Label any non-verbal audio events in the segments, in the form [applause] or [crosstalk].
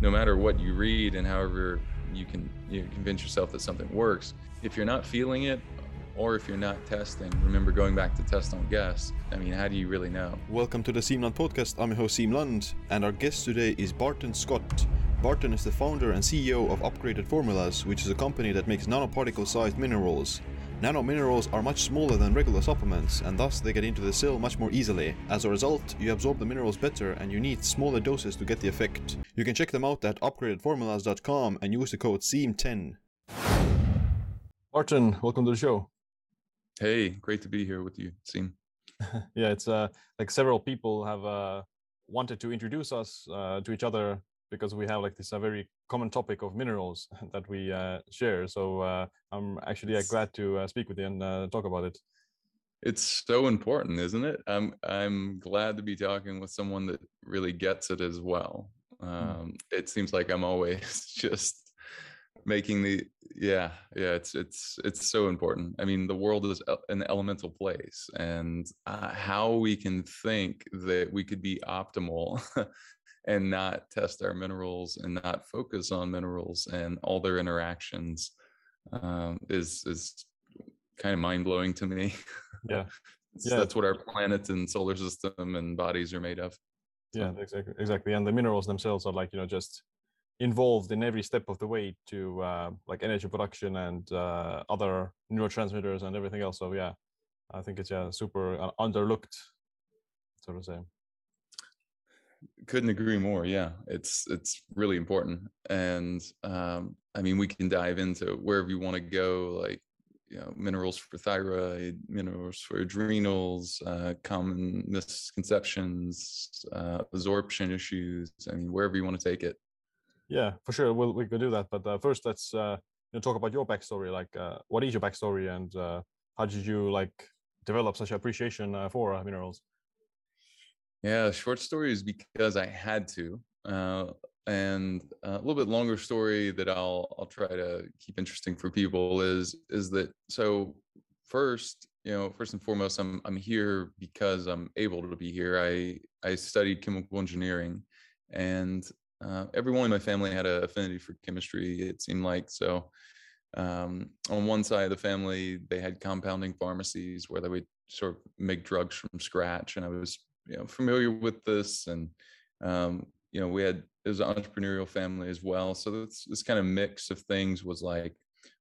no matter what you read and however you can you convince yourself that something works, if you're not feeling it or if you're not testing, remember going back to test on guess. I mean, how do you really know? Welcome to the Siim podcast. I'm your host Siim Land, and our guest today is Barton Scott. Barton is the founder and CEO of Upgraded Formulas, which is a company that makes nanoparticle sized minerals. Nano minerals are much smaller than regular supplements, and thus they get into the cell much more easily. As a result, you absorb the minerals better and you need smaller doses to get the effect. You can check them out at upgradedformulas.com and use the code SIIM10. Barton, welcome to the show. Hey, great to be here with you, Siim. [laughs] yeah, it's uh, like several people have uh, wanted to introduce us uh, to each other because we have like this a very common topic of minerals [laughs] that we uh, share. So uh, I'm actually uh, glad to uh, speak with you and uh, talk about it. It's so important, isn't it? I'm I'm glad to be talking with someone that really gets it as well. Hmm. Um, It seems like I'm always [laughs] just making the yeah yeah it's it's it's so important i mean the world is an elemental place and uh, how we can think that we could be optimal [laughs] and not test our minerals and not focus on minerals and all their interactions um, is is kind of mind blowing to me. Yeah. [laughs] yeah. That's what our planet and solar system and bodies are made of. Yeah, exactly. Exactly. And the minerals themselves are like, you know, just involved in every step of the way to uh, like energy production and uh, other neurotransmitters and everything else. So yeah, I think it's yeah super uh, underlooked, sort of say couldn't agree more yeah it's it's really important and um i mean we can dive into wherever you want to go like you know minerals for thyroid minerals for adrenals uh, common misconceptions uh, absorption issues i mean wherever you want to take it. Yeah for sure we'll, we could do that but uh, first let's uh, you know, talk about your backstory like uh, what is your backstory and uh, how did you like develop such appreciation uh, for minerals yeah, short story is because I had to, uh, and a little bit longer story that I'll I'll try to keep interesting for people is is that so first you know first and foremost I'm I'm here because I'm able to be here. I I studied chemical engineering, and uh, everyone in my family had an affinity for chemistry. It seemed like so. Um, on one side of the family, they had compounding pharmacies where they would sort of make drugs from scratch, and I was you know familiar with this and um, you know we had it was an entrepreneurial family as well. So this this kind of mix of things was like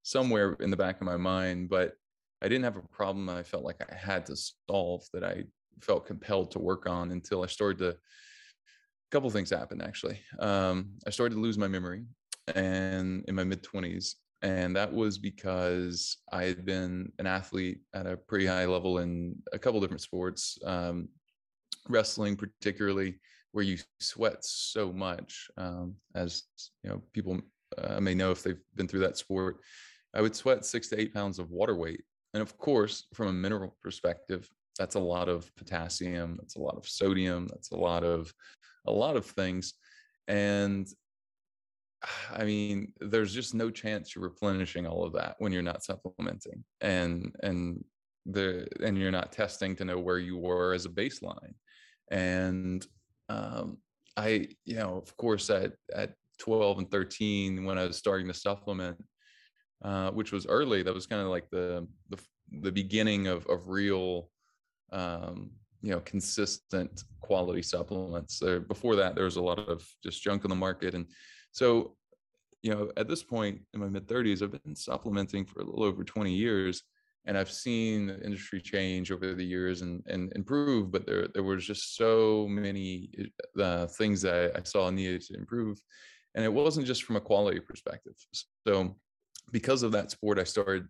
somewhere in the back of my mind but i didn't have a problem i felt like i had to solve that i felt compelled to work on until i started to a couple things happened actually. Um, i started to lose my memory and in my mid 20s and that was because i had been an athlete at a pretty high level in a couple different sports. Um, wrestling particularly where you sweat so much um, as you know people uh, may know if they've been through that sport i would sweat six to eight pounds of water weight. And of course from a mineral perspective that's a lot of potassium that's a lot of sodium that's a lot of a lot of things. And i mean there's just no chance you're replenishing all of that when you're not supplementing and and the and you're not testing to know where you were as a baseline and um, I, you know, of course, at at 12 and 13, when I was starting to supplement, uh, which was early, that was kind of like the the the beginning of of real, um, you know, consistent quality supplements. Before that, there was a lot of just junk in the market, and so, you know, at this point in my mid 30s, I've been supplementing for a little over 20 years and I've seen the industry change over the years and, and improve, but there there was just so many uh, things that I saw needed to improve, and it wasn't just from a quality perspective. So, because of that sport, I started.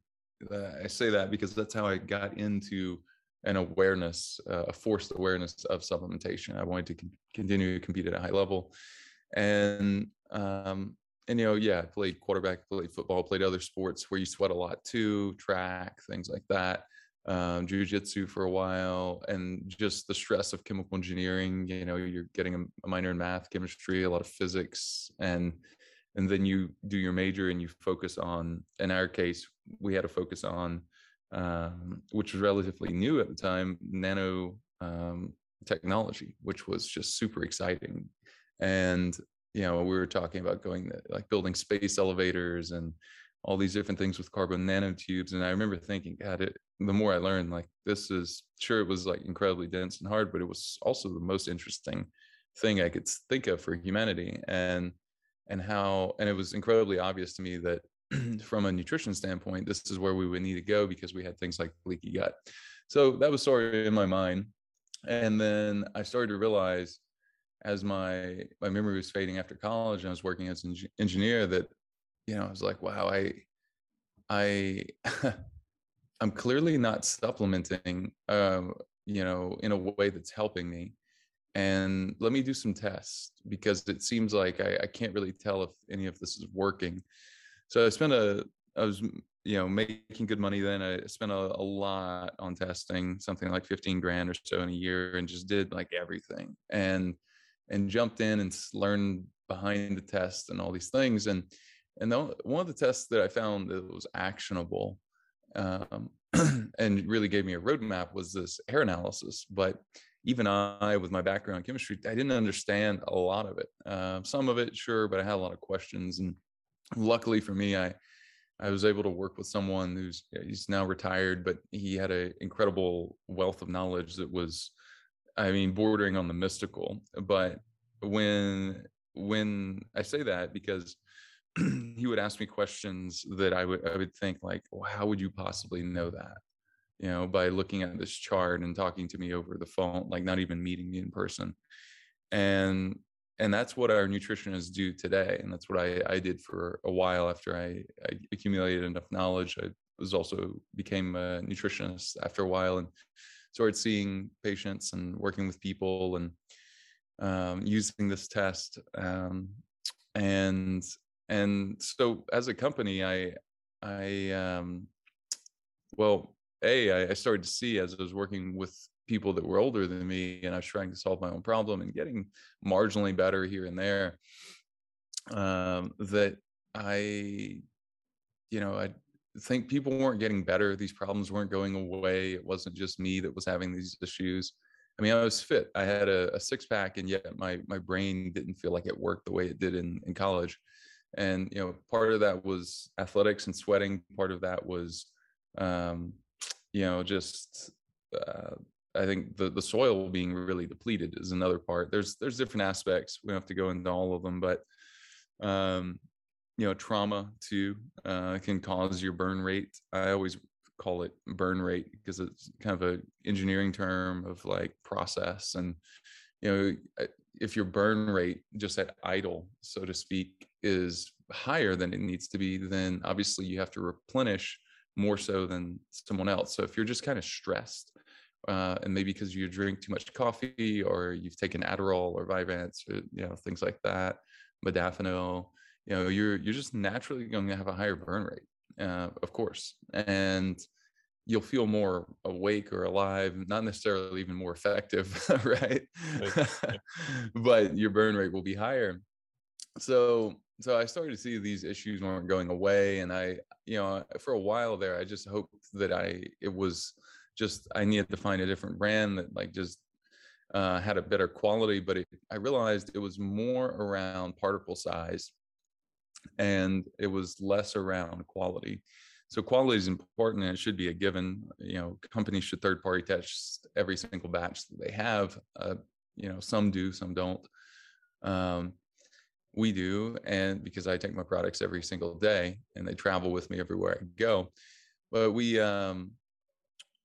Uh, I say that because that's how I got into an awareness, uh, a forced awareness of supplementation. I wanted to con- continue to compete at a high level, and um, and you know, yeah, played quarterback, played football, played other sports where you sweat a lot too, track, things like that. Um, jujitsu for a while, and just the stress of chemical engineering. You know, you're getting a, a minor in math, chemistry, a lot of physics, and and then you do your major and you focus on. In our case, we had to focus on, um, which was relatively new at the time, nano um, technology, which was just super exciting. And you know we were talking about going like building space elevators and all these different things with carbon nanotubes and i remember thinking god it, the more i learned like this is sure it was like incredibly dense and hard but it was also the most interesting thing i could think of for humanity and and how and it was incredibly obvious to me that [clears throat] from a nutrition standpoint this is where we would need to go because we had things like leaky gut. So that was sort of in my mind and then i started to realize as my my memory was fading after college and i was working as an engineer that you know i was like wow i i [laughs] i'm clearly not supplementing um you know in a way that's helping me and let me do some tests because it seems like I, I can't really tell if any of this is working. So i spent a i was you know making good money then. I spent a, a, lot on testing something like 15 grand or so in a year and just did like everything and and jumped in and learned behind the test and all these things. And and the, one of the tests that i found that was actionable um, [clears throat] and really gave me a roadmap was this hair analysis. But even i with my background in chemistry i didn't understand a lot of it. Uh, some of it sure but i had a lot of questions. And luckily for me i i was able to work with someone who's he's now retired but he had an incredible wealth of knowledge that was I mean, bordering on the mystical. But when when I say that, because [clears throat] he would ask me questions that I would I would think like, well, how would you possibly know that? You know, by looking at this chart and talking to me over the phone, like not even meeting me in person. And and that's what our nutritionists do today. And that's what I, I did for a while after I, I accumulated enough knowledge. I was also became a nutritionist after a while and started seeing patients and working with people and um, using this test. Um, and and so as a company, I I um, well, a I, started to see as I was working with people that were older than me and I was trying to solve my own problem and getting marginally better here and there um, that I you know I think people weren't getting better. These problems weren't going away. It wasn't just me that was having these issues. I mean, I was fit. I had a, a six pack, and yet my my brain didn't feel like it worked the way it did in in college. And you know, part of that was athletics and sweating. Part of that was, um, you know, just uh, I think the the soil being really depleted is another part. There's there's different aspects. We don't have to go into all of them, but um, you know trauma too uh, can cause your burn rate. I always call it burn rate because it's kind of a engineering term of like process and you know if your burn rate just at idle so to speak is higher than it needs to be then obviously you have to replenish more so than someone else. So if you're just kind of stressed uh, and maybe because you drink too much coffee or you've taken adderall or vyvanse or you know things like that modafinil you know you're you're just naturally going to have a higher burn rate uh, of course and you'll feel more awake or alive not necessarily even more effective [laughs] right, [laughs] but your burn rate will be higher. So so i started to see these issues weren't going away and i you know for a while there i just hoped that i it was just i needed to find a different brand that like just uh, had a better quality but it, i realized it was more around particle size and it was less around quality. So quality is important and it should be a given. You know, companies should third party test every single batch that they have. Uh, you know, some do, some don't. Um, we do, and because I take my products every single day and they travel with me everywhere I go. But we, um,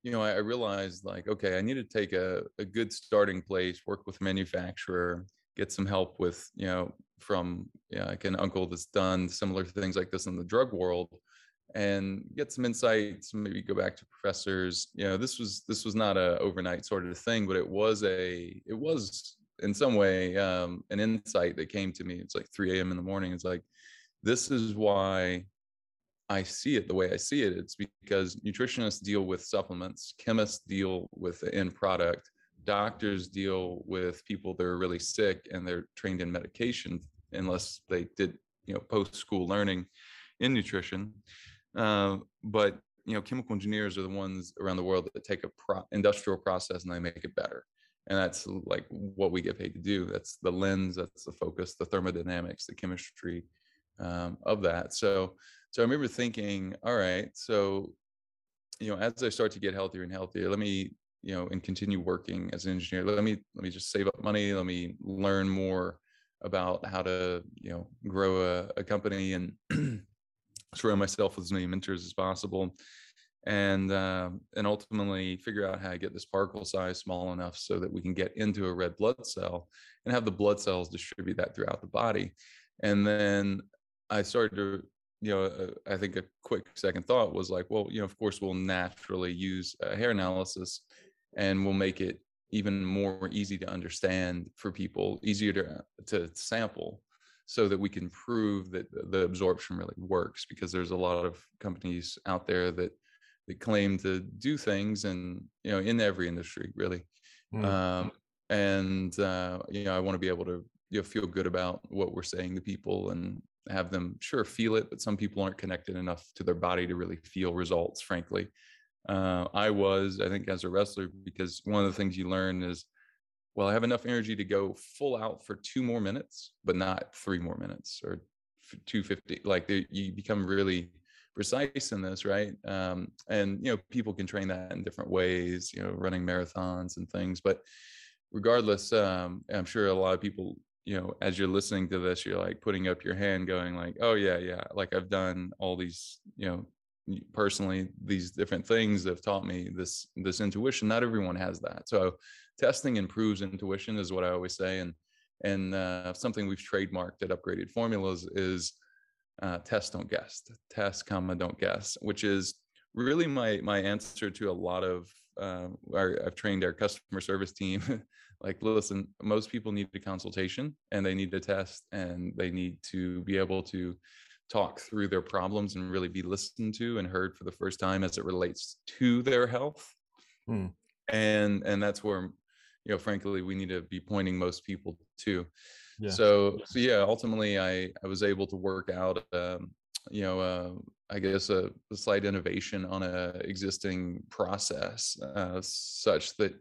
you know, I, I realized like, okay, I need to take a, a good starting place, work with manufacturer, get some help with, you know, from know, like an uncle that's done similar things like this in the drug world and get some insights maybe go back to professors. You know this was this was not a overnight sort of thing but it was a it was in some way um, an insight that came to me. It's like 3 a.m in the morning. It's like this is why i see it the way i see it. It's because nutritionists deal with supplements chemists deal with the end product doctors deal with people that are really sick and they're trained in medication unless they did you know post school learning in nutrition. Uh, but you know chemical engineers are the ones around the world that take a pro- industrial process and they make it better. And that's like what we get paid to do. That's the lens that's the focus the thermodynamics the chemistry um, of that. So so i remember thinking all right so you know as i start to get healthier and healthier let me you know and continue working as an engineer let me let me just save up money let me learn more about how to you know grow a, a company and [clears throat] surround myself with as many mentors as possible. And uh, and ultimately figure out how to get this particle size small enough so that we can get into a red blood cell and have the blood cells distribute that throughout the body. And then i started to you know uh, i think a quick second thought was like well you know of course we'll naturally use hair analysis and we'll make it even more easy to understand for people easier to to sample so that we can prove that the absorption really works because there's a lot of companies out there that that claim to do things and you know in every industry really mm. um, and uh, you know i want to be able to you know feel good about what we're saying to people and have them sure feel it but some people aren't connected enough to their body to really feel results frankly uh, i was i think as a wrestler because one of the things you learn is well i have enough energy to go full out for two more minutes but not three more minutes or 250 like you become really precise in this, right? Um, and you know, people can train that in different ways, you know, running marathons and things. But regardless, um, I'm sure a lot of people, you know, as you're listening to this, you're like putting up your hand, going like, "Oh yeah, yeah," like I've done all these, you know, personally these different things have taught me this this intuition. Not everyone has that, so testing improves intuition, is what I always say, and and uh, something we've trademarked at Upgraded Formulas is uh, test don't guess. Test comma don't guess which is really my my answer to a lot of uh, our, i've trained our customer service team. [laughs] Like listen most people need a consultation and they need to test and they need to be able to talk through their problems and really be listened to and heard for the first time as it relates to their health hmm. and and that's where you know frankly we need to be pointing most people to yeah. so so yeah ultimately i i was able to work out um, you know uh, i guess a, a, slight innovation on a existing process uh, such that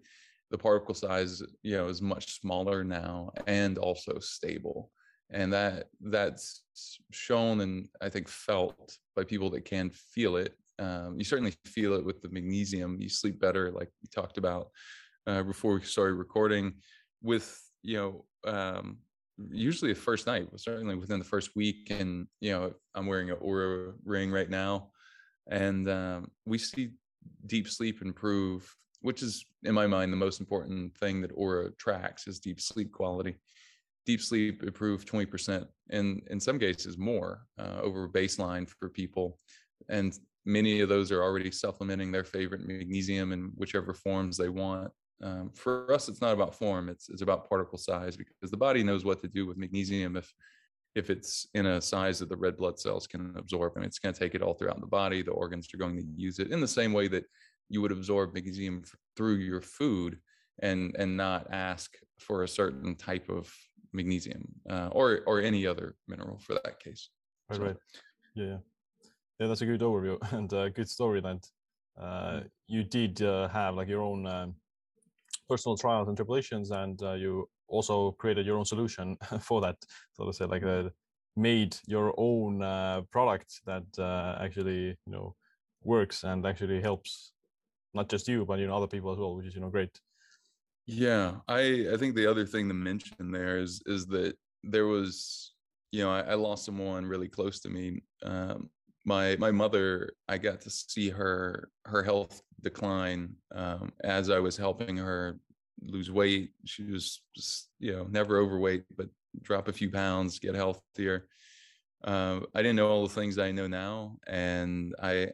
the particle size you know is much smaller now and also stable and that that's shown and i think felt by people that can feel it um, you certainly feel it with the magnesium you sleep better like we talked about uh, before we started recording with you know um, usually the first night, certainly within the first week. And, you know, I'm wearing an Oura ring right now. And um, we see deep sleep improve, which is, in my mind, the most important thing that Oura tracks is deep sleep quality. Deep sleep improved 20%, and in some cases more uh, over baseline for people. And many of those are already supplementing their favorite magnesium in whichever forms they want um, for us it's not about form it's it's about particle size because the body knows what to do with magnesium if if it's in a size that the red blood cells can absorb and it's going to take it all throughout the body the organs are going to use it in the same way that you would absorb magnesium through your food and and not ask for a certain type of magnesium uh, or or any other mineral for that case right so. right yeah, yeah yeah that's a good overview [laughs] and a good story that uh, mm. you did uh, have like your own um, personal trials and tribulations, and uh, you also created your own solution [laughs] for that. So to say, like uh, made your own uh, product that uh, actually you know works and actually helps not just you but you know other people as well, which is you know great. Yeah, I I think the other thing to mention there is is that there was you know I, I lost someone really close to me um, my my mother i got to see her her health decline um, as i was helping her lose weight. She was just you know never overweight but drop a few pounds get healthier. Uh, i didn't know all the things i know now and i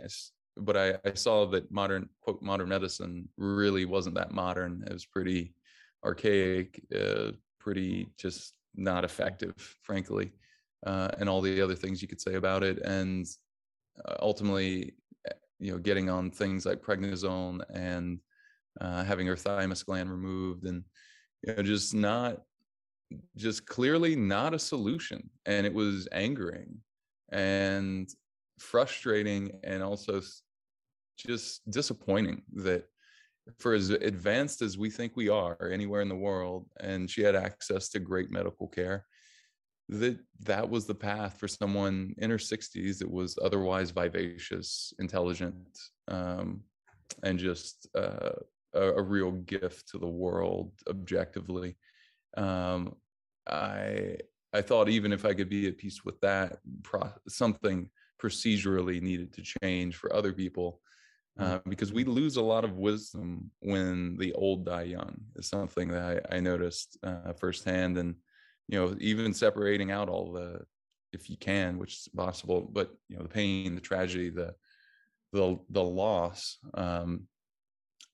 but I, I saw that modern quote modern medicine really wasn't that modern it was pretty archaic uh, pretty just not effective frankly uh, and all the other things you could say about it and uh, ultimately, eh, you know, getting on things like prednisone and uh, having her thymus gland removed, and you know, just not, just clearly not a solution. And it was angering and frustrating, and also just disappointing that for as advanced as we think we are anywhere in the world, and she had access to great medical care, that that was the path for someone in her 60s that was otherwise vivacious, intelligent, um, and just uh, a, a, real gift to the world objectively. Um, I I thought even if I could be at peace with that, something procedurally needed to change for other people uh, mm-hmm. because we lose a lot of wisdom when the old die young is something that I, I noticed uh, firsthand and you know even separating out all the if you can which is possible but you know the pain the tragedy the the the loss um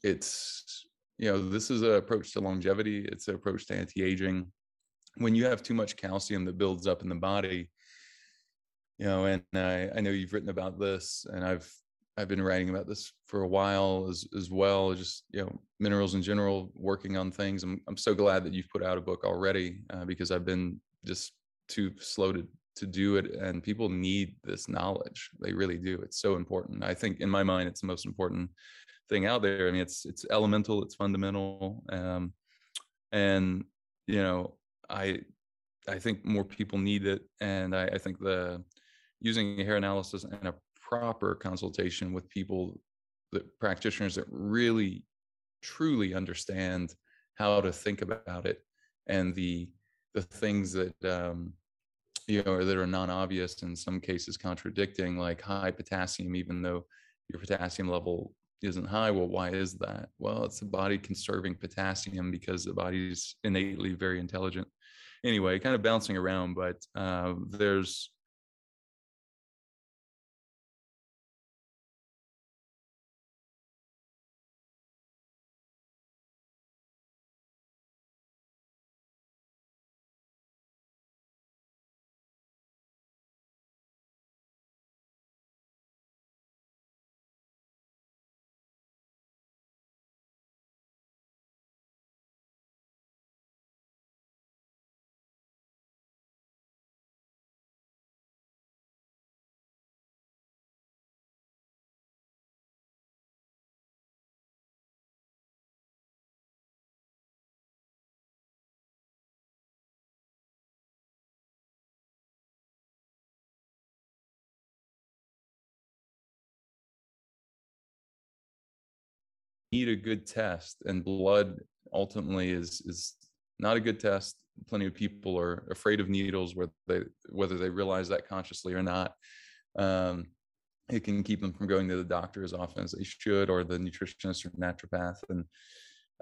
it's you know this is an approach to longevity it's an approach to anti-aging when you have too much calcium that builds up in the body you know and i i know you've written about this and i've i've been writing about this for a while as as well just you know minerals in general working on things. I'm, I'm so glad that you've put out a book already uh, because i've been just too slow to to do it and people need this knowledge. They really do. It's so important. I think in my mind it's the most important thing out there. I mean it's it's elemental it's fundamental um, and you know i i think more people need it and i, I think the using hair analysis and a proper consultation with people that practitioners that really truly understand how to think about it and the the things that um, you know that are non-obvious in some cases contradicting like high potassium even though your potassium level isn't high. Well why is that? Well it's the body conserving potassium because the body's innately very intelligent. Anyway kind of bouncing around but uh, there's need a good test and blood ultimately is is not a good test. Plenty of people are afraid of needles whether they whether they realize that consciously or not. Um, it can keep them from going to the doctor as often as they should or the nutritionist or naturopath. And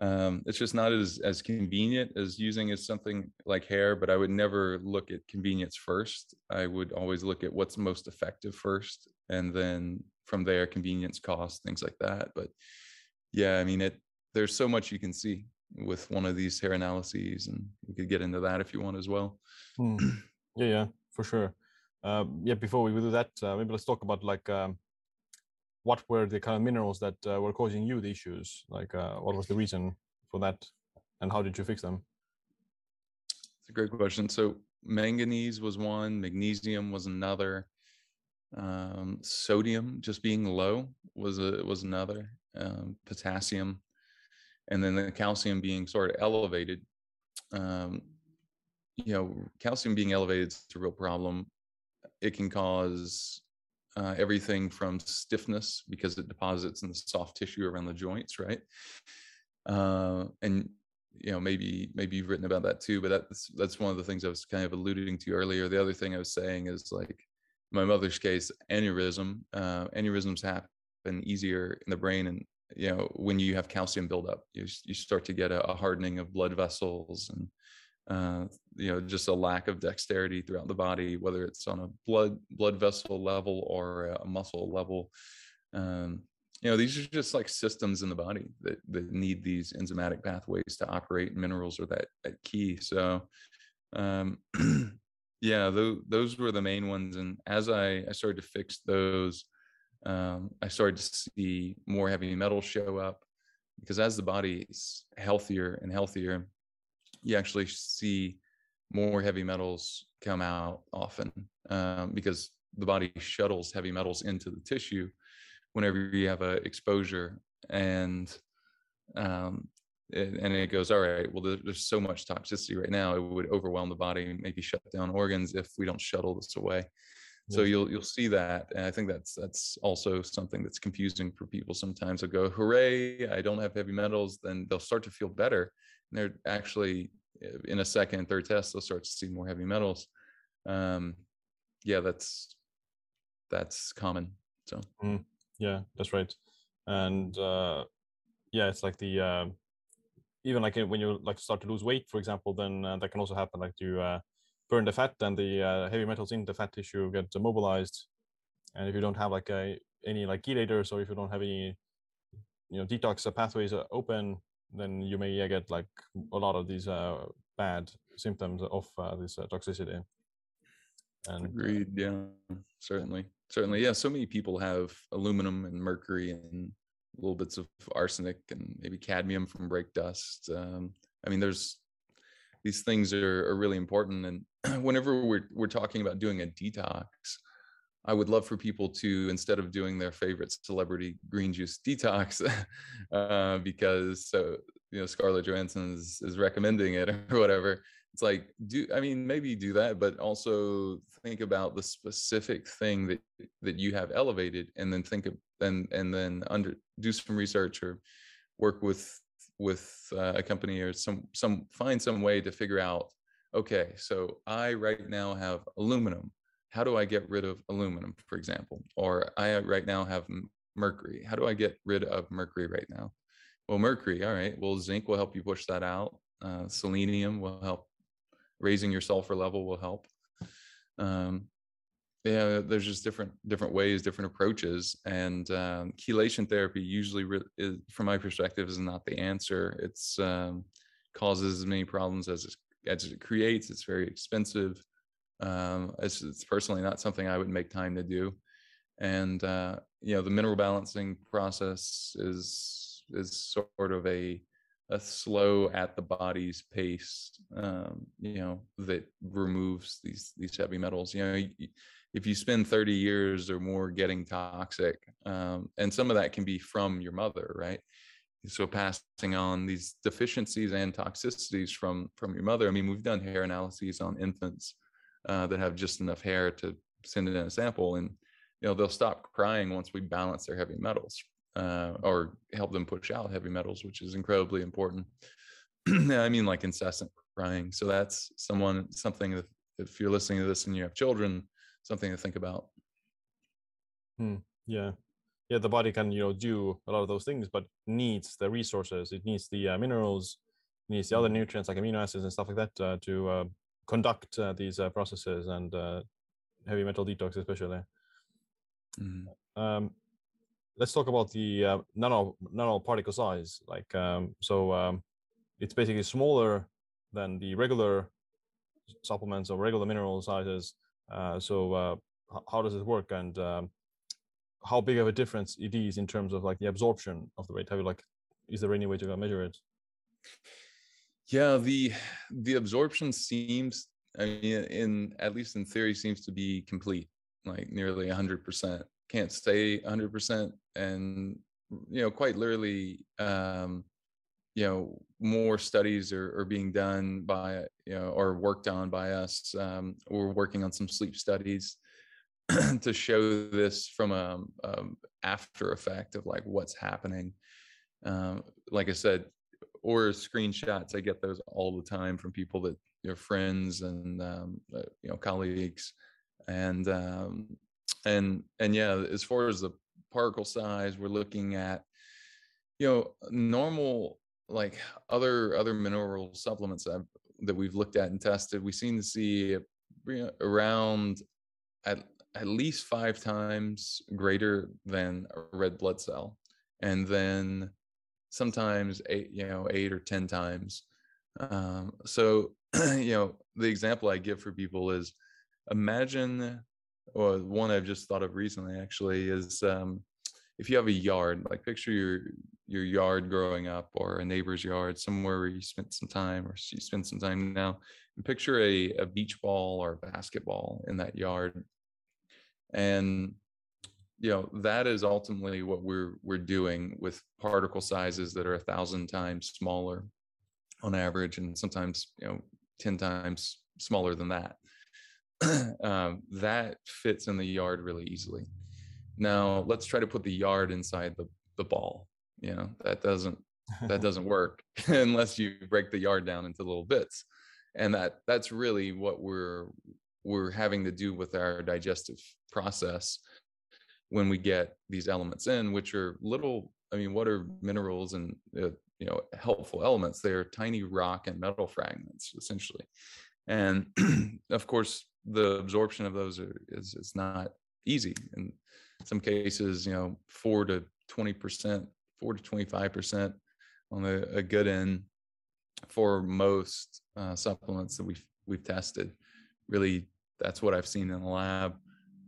um, it's just not as as convenient as using as something like hair but i would never look at convenience first. I would always look at what's most effective first and then from there convenience cost things like that. But yeah, I mean, it. There's so much you can see with one of these hair analyses, and we could get into that if you want as well. Hmm. [clears throat] Yeah, yeah, for sure. Uh, yeah, before we do that, uh, maybe let's talk about like um, what were the kind of minerals that uh, were causing you the issues? Like, uh, what was the reason for that, and how did you fix them? It's a great question. So manganese was one, magnesium was another, um, sodium just being low was a was another, um, potassium, and then the calcium being sort of elevated. Um, you know, calcium being elevated is a real problem. It can cause uh, everything from stiffness because it deposits in the soft tissue around the joints, right? Uh, and you know, maybe maybe you've written about that too, but that's that's one of the things I was kind of alluding to earlier. The other thing I was saying is like my mother's case, aneurysm. Uh, aneurysms happen easier in the brain and you know when you have calcium buildup you, you start to get a, a hardening of blood vessels and uh, you know just a lack of dexterity throughout the body whether it's on a blood blood vessel level or a muscle level um, you know these are just like systems in the body that, that need these enzymatic pathways to operate minerals are that, that key so um, [clears throat] yeah those, those were the main ones and as I, I started to fix those um, I started to see more heavy metals show up because as the body's healthier and healthier, you actually see more heavy metals come out often um, because the body shuttles heavy metals into the tissue whenever you have a exposure and um, and it goes all right well there's so much toxicity right now it would overwhelm the body maybe shut down organs if we don't shuttle this away. So you'll you'll see that and i think that's that's also something that's confusing for people sometimes. They'll go hooray i don't have heavy metals then they'll start to feel better and they're actually eh, in a second third test they'll start to see more heavy metals. Um yeah that's that's common so. Mm, yeah that's right and uh yeah it's like the uh, even like when you like start to lose weight for example then uh, that can also happen like you uh burn the fat and the uh, heavy metals in the fat tissue get mobilized. And if you don't have like a, any like chelators or if you don't have any you know detox pathways are open then you may get like a lot of these uh, bad symptoms of uh, this uh, toxicity. And agreed yeah certainly certainly yeah so many people have aluminum and mercury and little bits of arsenic and maybe cadmium from brake dust um, i mean there's these things are, are really important. And [clears throat] whenever we're we're talking about doing a detox i would love for people to instead of doing their favorite celebrity green juice [laughs] detox uh, because so you know scarlett johansson is, is recommending it [laughs] or whatever. It's like do i mean maybe do that but also think about the specific thing that that you have elevated and then think of and and then under do some research or work with with uh, a company or some some find some way to figure out okay so i right now have aluminum. How do i get rid of aluminum for example? Or i right now have mercury. How do i get rid of mercury right now? Well mercury all right well zinc will help you push that out. Uh, selenium will help. Raising your sulfur level will help. Um, yeah there's just different different ways different approaches and um, chelation therapy usually re- is, from my perspective is not the answer. It's um, causes as many problems as it, as it creates. It's very expensive. Um, it's, it's, personally not something i would make time to do. And uh, you know the mineral balancing process is is sort of a a slow at the body's pace um, you know that removes these these heavy metals. You know if you spend 30 years or more getting toxic um, and some of that can be from your mother right? So passing on these deficiencies and toxicities from from your mother. I mean we've done hair analyses on infants uh, that have just enough hair to send in a sample and you know they'll stop crying once we balance their heavy metals uh, or help them push out heavy metals which is incredibly important. [clears throat] I mean like incessant crying. So that's someone something that if you're listening to this and you have children something to think about. Hmm. Yeah, yeah. The body can you know do a lot of those things, but needs the resources. It needs the uh, minerals, needs the other mm-hmm. nutrients like amino acids and stuff like that uh, to uh, conduct uh, these uh, processes and uh, heavy metal detox especially. Mm. Um, let's talk about the uh, nano nano particle size. Like um, so, um, it's basically smaller than the regular supplements or regular mineral sizes, so uh, how does it work and um, how big of a difference it is in terms of like the absorption of the weight? Have you like, is there any way to measure it? Yeah, the the absorption seems, I mean, in at least in theory, seems to be complete, like nearly hundred percent. Can't stay hundred percent, and you know, quite literally, um, you know more studies are, are being done by you know Oura worked on by us um, we're working on some sleep studies [clears throat] to show this from a, a, after effect of like what's happening. Um, like i said or screenshots i get those all the time from people that your friends and um, uh, you know colleagues. And um, and and yeah as far as the particle size we're looking at you know normal like other other mineral supplements that, that we've looked at and tested, we seem to see around at at least five times greater than a red blood cell, and then sometimes eight, you know, eight or ten times. Um, so, [clears throat] you know, the example I give for people is imagine, or one I've just thought of recently actually is um, if you have a yard, like picture your your yard growing up or a neighbor's yard, somewhere where you spent some time or you spend some time now, and picture a, a beach ball or a basketball in that yard. And you know that is ultimately what we're we're doing with particle sizes that are a thousand times smaller on average and sometimes you know 10 times smaller than that. [clears throat] Um, that fits in the yard really easily. Now let's try to put the yard inside the, the ball you know that doesn't that [laughs] doesn't work [laughs] unless you break the yard down into little bits. And that that's really what we're we're having to do with our digestive process when we get these elements in which are little i mean what are minerals and uh, you know helpful elements. They're tiny rock and metal fragments essentially. And [clears throat] of course the absorption of those are, is is not easy. In some cases you know 4 to 20 4 to 25 percent on a, a good end for most uh, supplements that we've we've tested. Really, that's what I've seen in the lab.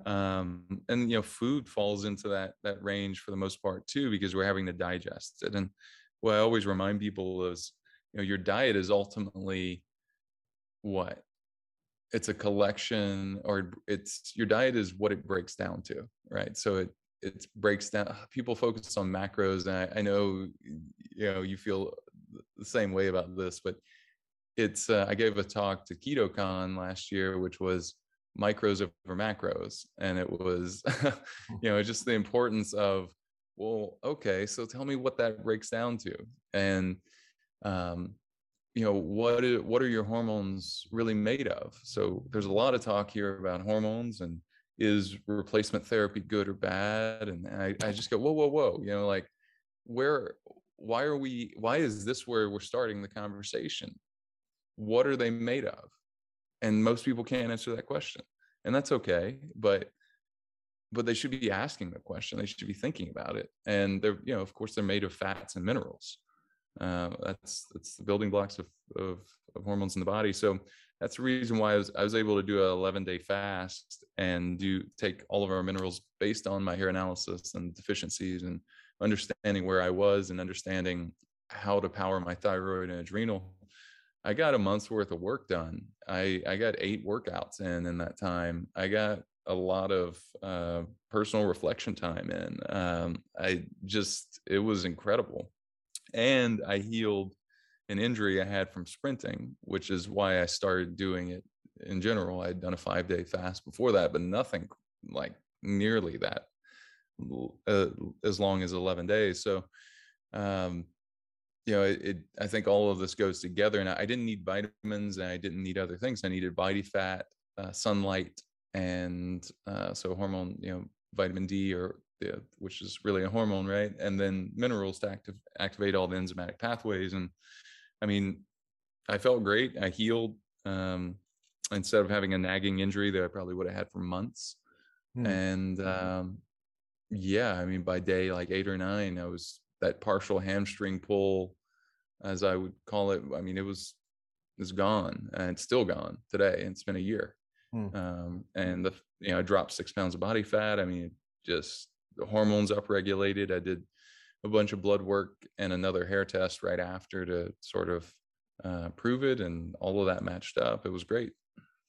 Um, and you know, food falls into that that range for the most part too, because we're having to digest it. And what I always remind people is, you know, your diet is ultimately what it's a collection, or it's your diet is what it breaks down to, right? So it it breaks down. People focus on macros, and I, I know you know you feel the same way about this, but it's uh, I gave a talk to KetoCon last year, which was micros over macros, and it was hmm. [laughs] you know just the importance of well, okay, so tell me what that breaks down to, and um, you know what what are your hormones really made of? So there's a lot of talk here about hormones and is replacement therapy good or bad? And I, I just go whoa whoa whoa, you know like where why are we why is this where we're starting the conversation? What are they made of? And most people can't answer that question and that's okay but but they should be asking the question they should be thinking about it and they're you know of course they're made of fats and minerals. Uh, that's that's the building blocks of, of, of hormones in the body so that's the reason why I was, I was able to do an 11 day fast and do take all of our minerals based on my hair analysis and deficiencies and understanding where I was and understanding how to power my thyroid and adrenal, I got a month's worth of work done. I, I got eight workouts in in that time. I got a lot of uh, personal reflection time in. Um, I just, it was incredible. And I healed an injury I had from sprinting, which is why I started doing it in general. I'd done a five day fast before that, but nothing like nearly that uh, as long as 11 days. So, um, you know, it, it, I think all of this goes together. And I didn't need vitamins and I didn't need other things. I needed body fat, uh, sunlight, and uh, so hormone, you know, vitamin D or the, which is really a hormone, right? And then minerals to active, activate all the enzymatic pathways. And I mean, I felt great. I healed um, instead of having a nagging injury that I probably would have had for months. Hmm. And um, yeah, I mean, by day like eight or nine, I was that partial hamstring pull, as I would call it. I mean, it was is gone and it's still gone today. And it's been a year. Hmm. Um, and the you know, I dropped six pounds of body fat. I mean, just the hormones upregulated. I did a bunch of blood work and another hair test right after to sort of uh, prove it, and all of that matched up. It was great.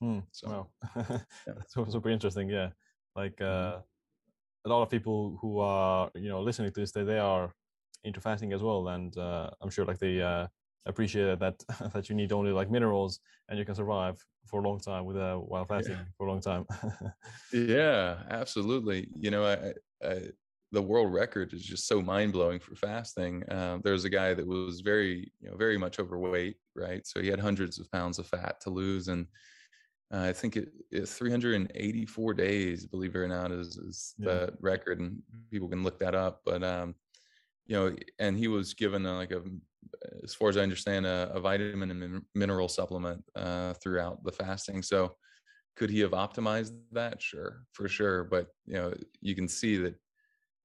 Hmm. So, wow, [laughs] yeah. so super interesting. Yeah, like mm-hmm. uh, a lot of people who are you know listening to this they, they are into fasting as well and uh, i'm sure like they uh, appreciate that [laughs] that you need only like minerals and you can survive for a long time with uh, while fasting yeah. for a long time [laughs] yeah absolutely you know I, I, the world record is just so mind-blowing for fasting uh, there was a guy that was very you know very much overweight right so he had hundreds of pounds of fat to lose and uh, I think it is 384 days, believe it or not, is, is yeah. the record, and people can look that up. But um, you know, and he was given a, like a, as far as I understand, a, a vitamin and min- mineral supplement uh, throughout the fasting. So, could he have optimized that? Sure, for sure. But you know, you can see that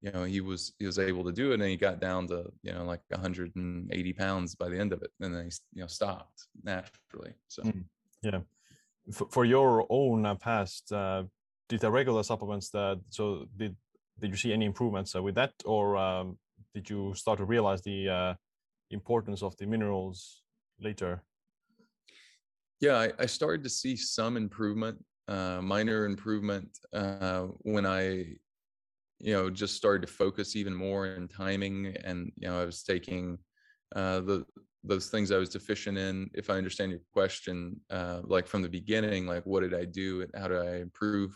you know he was he was able to do it, and he got down to you know like 180 pounds by the end of it, and then he you know stopped naturally. So, mm, yeah for your own uh, past, uh, did the regular supplements that so did did you see any improvements uh, with that, or um, did you start to realize the uh, importance of the minerals later? Yeah, I, I started to see some improvement, uh, minor improvement uh, when I, you know just started to focus even more in timing and you know i was taking uh, the those things i was deficient in if i understand your question uh, like from the beginning like what did i do and how did i improve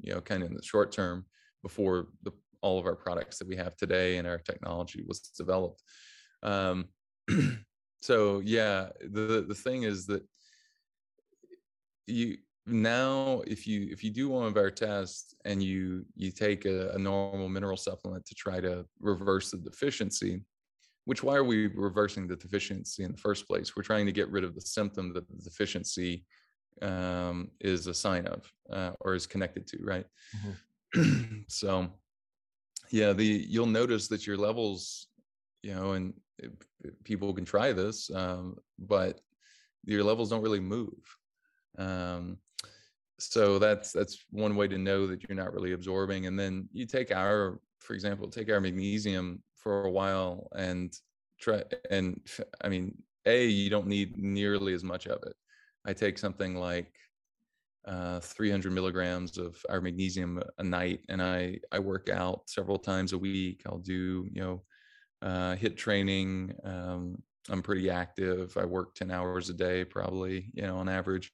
you know kind of in the short term before the all of our products that we have today and our technology was developed. Um, [clears throat] so yeah the the thing is that you now if you if you do one of our tests and you you take a, a, normal mineral supplement to try to reverse the deficiency which why are we reversing the deficiency in the first place? We're trying to get rid of the symptom that the deficiency um, is a sign of uh, or is connected to right? Mm-hmm. [clears throat] so yeah the you'll notice that your levels you know and it, it, people can try this um, but your levels don't really move. Um, so that's that's one way to know that you're not really absorbing and then you take our for example take our magnesium for a while and try and i mean a you don't need nearly as much of it. I take something like uh, 300 milligrams of our magnesium a night and i i work out several times a week. I'll do you know uh, HIIT training um, i'm pretty active. I work 10 hours a day probably you know on average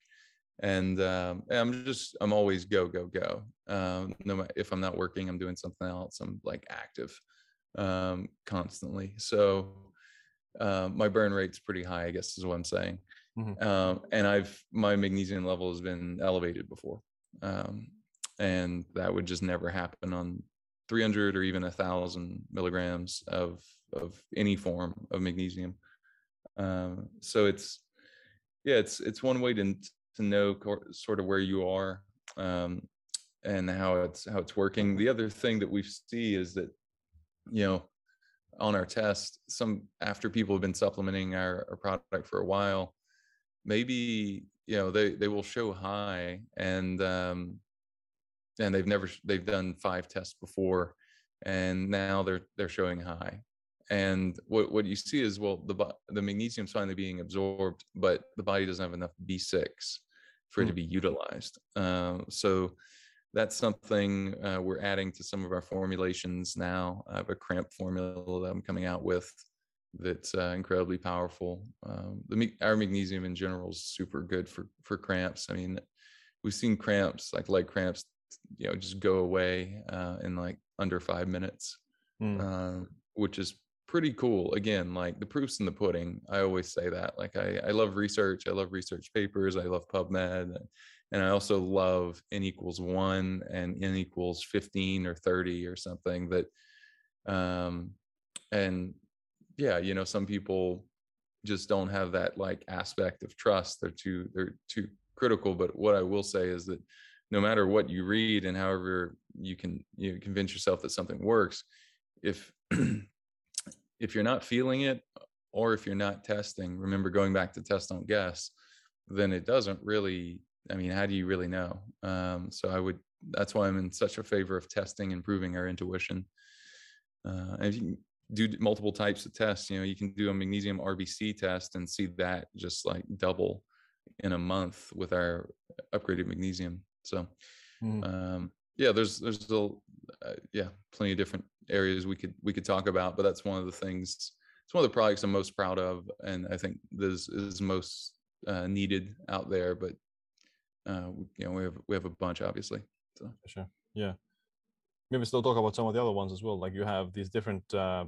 and um, i'm just i'm always go go go um, no if i'm not working i'm doing something else i'm like active um, constantly. So uh, my burn rate's pretty high i guess is what i'm saying. Mm-hmm. um, and i've my magnesium level has been elevated before um, and that would just never happen on 300 or even a thousand milligrams of of any form of magnesium. Um, so it's yeah it's it's one way to to know sort of where you are um, and how it's how it's working. The other thing that we see is that you know on our test, some after people have been supplementing our, our product for a while, maybe you know they they will show high and um, and they've never they've done five tests before and now they're they're showing high and what, what you see is well the the magnesium's finally being absorbed but the body doesn't have enough b6 for it to hmm. be utilized uh, so that's something uh, we're adding to some of our formulations now i have a cramp formula that i'm coming out with that's uh, incredibly powerful um, the our magnesium in general is super good for for cramps i mean we've seen cramps like leg cramps you know just go away uh, in like under five minutes mm. which is pretty cool. Again, like the proof's in the pudding. I always say that. Like I, I love research. I love research papers. I love PubMed. And I also love n equals one and n equals 15 or 30 or something that um and yeah, you know, some people just don't have that like aspect of trust. They're too they're too critical. But what I will say is that no matter what you read and however you can you convince yourself that something works, if if you're not feeling it or if you're not testing, remember going back to test don't guess, then it doesn't really, I mean, how do you really know? Um, so I would, that's why I'm in such a favor of testing, and proving our intuition. Uh, and if you do multiple types of tests, you know, you can do a magnesium RBC test and see that just like double in a month with our upgraded magnesium. So, mm. um, yeah, there's, there's still, uh, yeah, plenty of different areas we could we could talk about but that's one of the things it's one of the products i'm most proud of and i think this is most uh, needed out there but uh, you know we have we have a bunch obviously so sure yeah maybe still talk about some of the other ones as well like you have these different uh,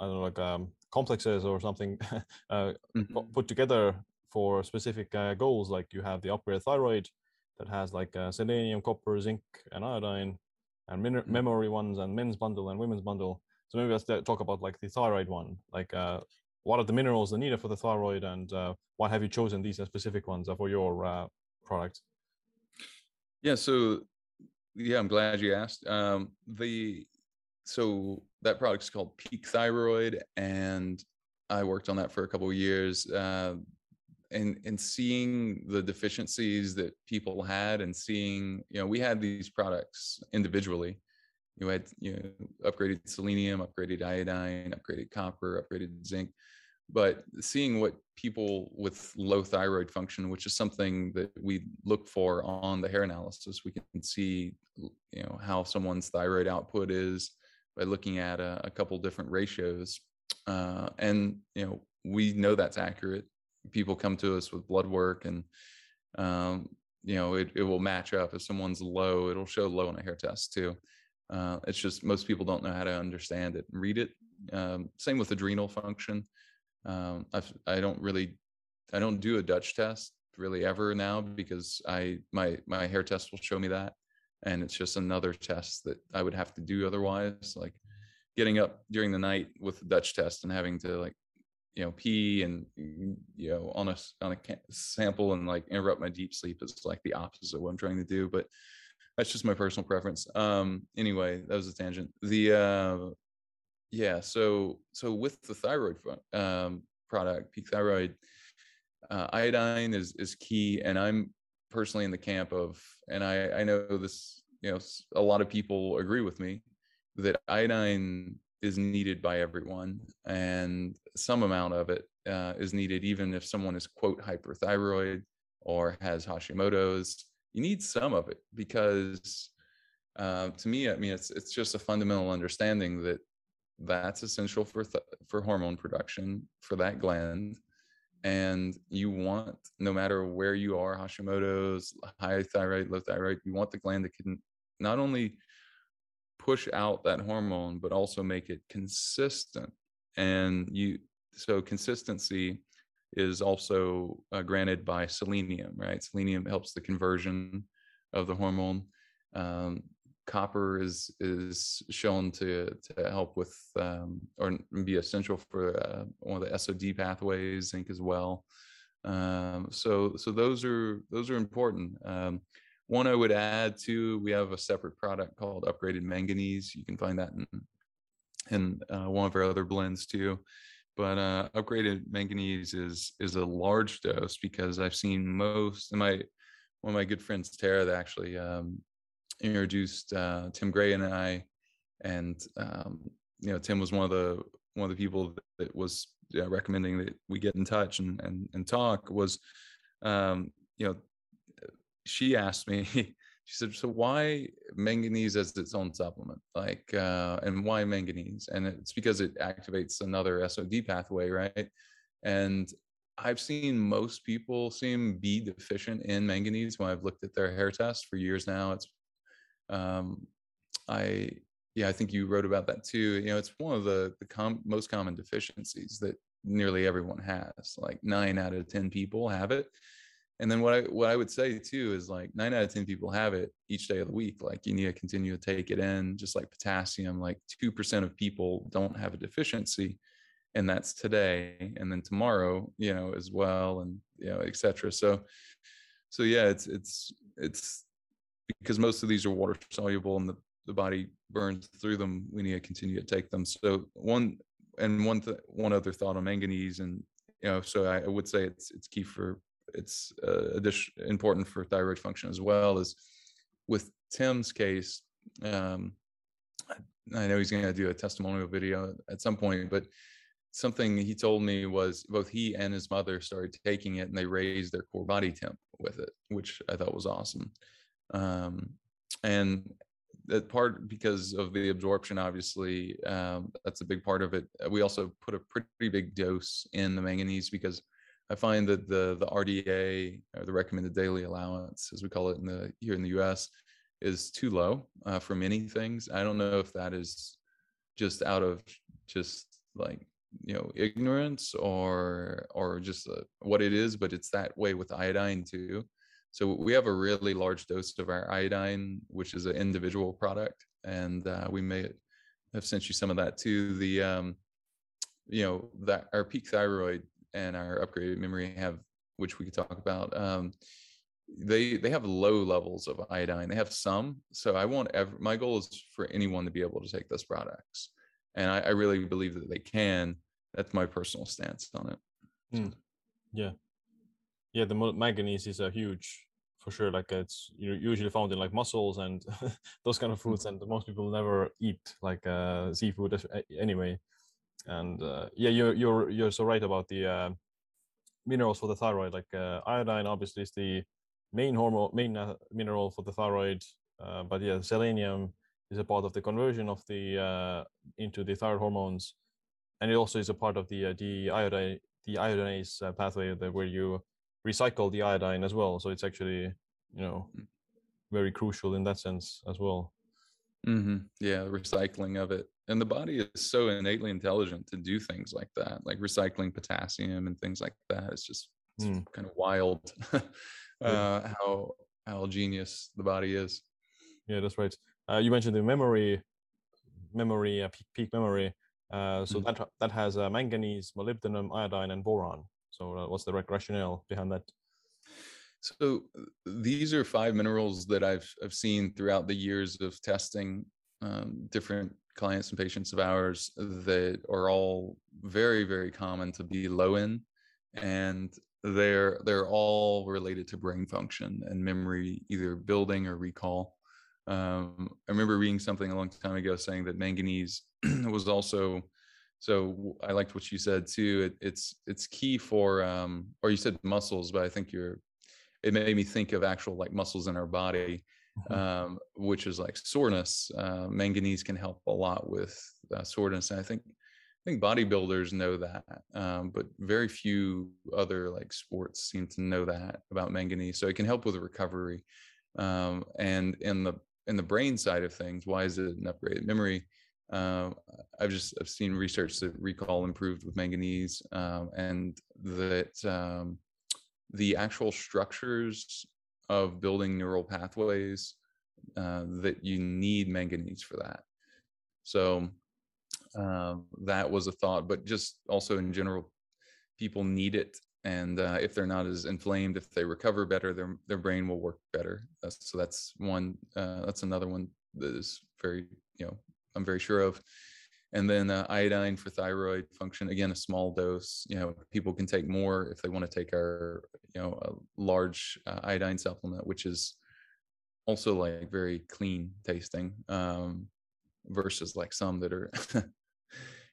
i don't know like um, complexes or something [laughs] uh, mm-hmm. put together for specific uh, goals like you have the upgrade thyroid that has like uh, selenium copper zinc and iodine and min- mm-hmm. memory ones and men's bundle and women's bundle. So maybe let's talk about like the thyroid one. Like, uh, what are the minerals that needed for the thyroid, and uh, why have you chosen these specific ones for your uh, product? Yeah, so yeah, I'm glad you asked. Um, the so that product is called Peak Thyroid, and I worked on that for a couple of years. Uh, and and seeing the deficiencies that people had and seeing you know we had these products individually. You had you know upgraded selenium upgraded iodine upgraded copper upgraded zinc. But seeing what people with low thyroid function which is something that we look for on the hair analysis we can see you know how someone's thyroid output is by looking at a, a couple different ratios. Uh, and you know we know that's accurate people come to us with blood work and um, you know it, it will match up. If someone's low it'll show low on a hair test too. Uh, it's just most people don't know how to understand it and read it. Um, same with adrenal function. Um, I've, I don't really, I don't do a Dutch test really ever now because I my my hair test will show me that, and it's just another test that I would have to do otherwise. Like getting up during the night with the Dutch test and having to like you know pee and you know on a on a sample and like interrupt my deep sleep is like the opposite of what I'm trying to do. But that's just my personal preference. Um, anyway, that was a tangent. The uh, yeah so so with the thyroid um, product peak thyroid uh, iodine is is key and i'm personally in the camp of and i i know this you know a lot of people agree with me that iodine is needed by everyone and some amount of it uh, is needed even if someone is quote hyperthyroid or has hashimoto's you need some of it because uh, to me i mean it's it's just a fundamental understanding that that's essential for th- for hormone production for that gland and you want no matter where you are hashimoto's high thyroid low thyroid you want the gland that can not only push out that hormone but also make it consistent and you so consistency is also uh, granted by selenium right selenium helps the conversion of the hormone um, copper is is shown to to help with um, or be essential for uh, one of the SOD pathways, zinc as well. Um, so so those are those are important. One I would add to we have a separate product called upgraded manganese. You can find that in in uh, one of our other blends too. But uh, upgraded manganese is is a large dose because I've seen most. And my one of my good friends Tara that actually um, introduced uh, Tim Gray and I, and um, you know Tim was one of the one of the people that was uh, recommending that we get in touch and and, and talk was um, you know she asked me [laughs] she said so why manganese as its own supplement like uh, and why manganese and it's because it activates another sod pathway right and I've seen most people seem be deficient in manganese when I've looked at their hair test for years now. It's um, I yeah, I think you wrote about that too. You know, it's one of the the com- most common deficiencies that nearly everyone has. Like nine out of ten people have it. And then what I what I would say too is like nine out of ten people have it each day of the week. Like you need to continue to take it in, just like potassium. Like two percent of people don't have a deficiency, and that's today. And then tomorrow, you know, as well, and you know, etc. So, so yeah, it's it's it's because most of these are water soluble and the, the body burns through them, we need to continue to take them. So one and one th- one other thought on manganese, and you know, so I, I would say it's it's key for it's uh, important for thyroid function as well. Is with Tim's case, um, I know he's going to do a testimonial video at some point, but something he told me was both he and his mother started taking it and they raised their core body temp with it, which I thought was awesome um, and that part because of the absorption obviously um, that's a big part of it we also put a pretty big dose in the manganese because i find that the the rda or the recommended daily allowance as we call it in the here in the us is too low uh, for many things i don't know if that is just out of just like you know ignorance or or just uh, what it is but it's that way with iodine too so we have a really large dose of our iodine, which is an individual product, and uh, we may have sent you some of that too. The um, you know that our peak thyroid and our upgraded memory have, which we could talk about. Um, they they have low levels of iodine. They have some, so I want ever. My goal is for anyone to be able to take those products, and I, I really believe that they can. That's my personal stance on it. Mm. Yeah, yeah, the manganese is a huge for sure. Like it's usually found in like mussels and [laughs] those kind of foods, and most people never eat like uh, seafood anyway. And uh, yeah, you're you're you're so right about the uh, minerals for the thyroid. Like uh, iodine, obviously, is the main hormone, main uh, mineral for the thyroid. Uh, but yeah, selenium is a part of the conversion of the uh, into the thyroid hormones, and it also is a part of the uh, the iodine the iodinase uh, pathway that where you recycle the iodine as well. So it's actually you know Mm. very crucial in that sense as well. hmm Yeah, recycling of it. And the body is so innately intelligent to do things like that, like recycling potassium and things like that. It's just it's Mm. kind of wild [laughs] uh, how how genius the body is. Yeah, that's right. Uh, you mentioned the memory, memory, uh, peak, peak memory. Uh, so Mhm. that that has uh, manganese, molybdenum, iodine, and boron. So uh, what's the rationale behind that? So these are five minerals that I've I've seen throughout the years of testing um, different clients and patients of ours that are all very very common to be low in, and they're they're all related to brain function and memory, either building or recall. Um, I remember reading something a long time ago saying that manganese [clears throat] was also so i liked what you said too. It, it's it's key for um, or you said muscles, but I think you're it made me think of actual like muscles in our body. Um, which is like soreness. Uh, manganese can help a lot with uh, soreness, and I think I think bodybuilders know that, um, but very few other like sports seem to know that about manganese. So it can help with recovery, um, and in the in the brain side of things, why is it an upgraded memory? Um, I've just I've seen research that recall improved with manganese, um, and that um, the actual structures of building neural pathways uh, that you need manganese for that. So um, that was a thought, but just also in general, people need it. And uh, if they're not as inflamed, if they recover better, their their brain will work better. That's, so that's one. Uh, that's another one that is very you know I'm very sure of. And then uh, iodine for thyroid function. Again, a small dose. You know, people can take more if they want to take our you know a large uh, iodine supplement, which is also like very clean tasting um, versus like some that are [laughs]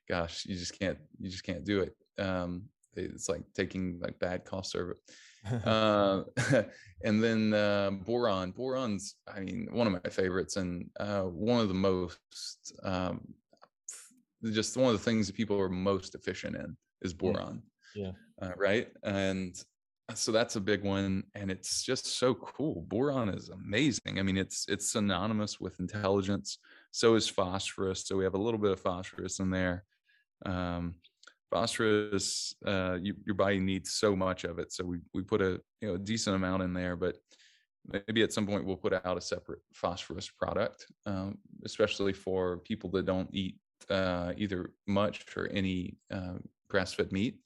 gosh you just can't you just can't do it um, it's like taking like bad cough syrup [laughs] uh, [laughs] and then uh, boron boron's i mean one of my favorites and uh, one of the most um, just one of the things that people are most efficient in is boron Yeah. uh, right? And so that's a big one and it's just so cool. Boron is amazing. I mean it's it's synonymous with intelligence. So is phosphorus. So we have a little bit of phosphorus in there. Um, phosphorus uh, you, your body needs so much of it. So we, we put a you know a decent amount in there but maybe at some point we'll put out a separate phosphorus product um, especially for people that don't eat uh, either much or any uh, grass-fed meat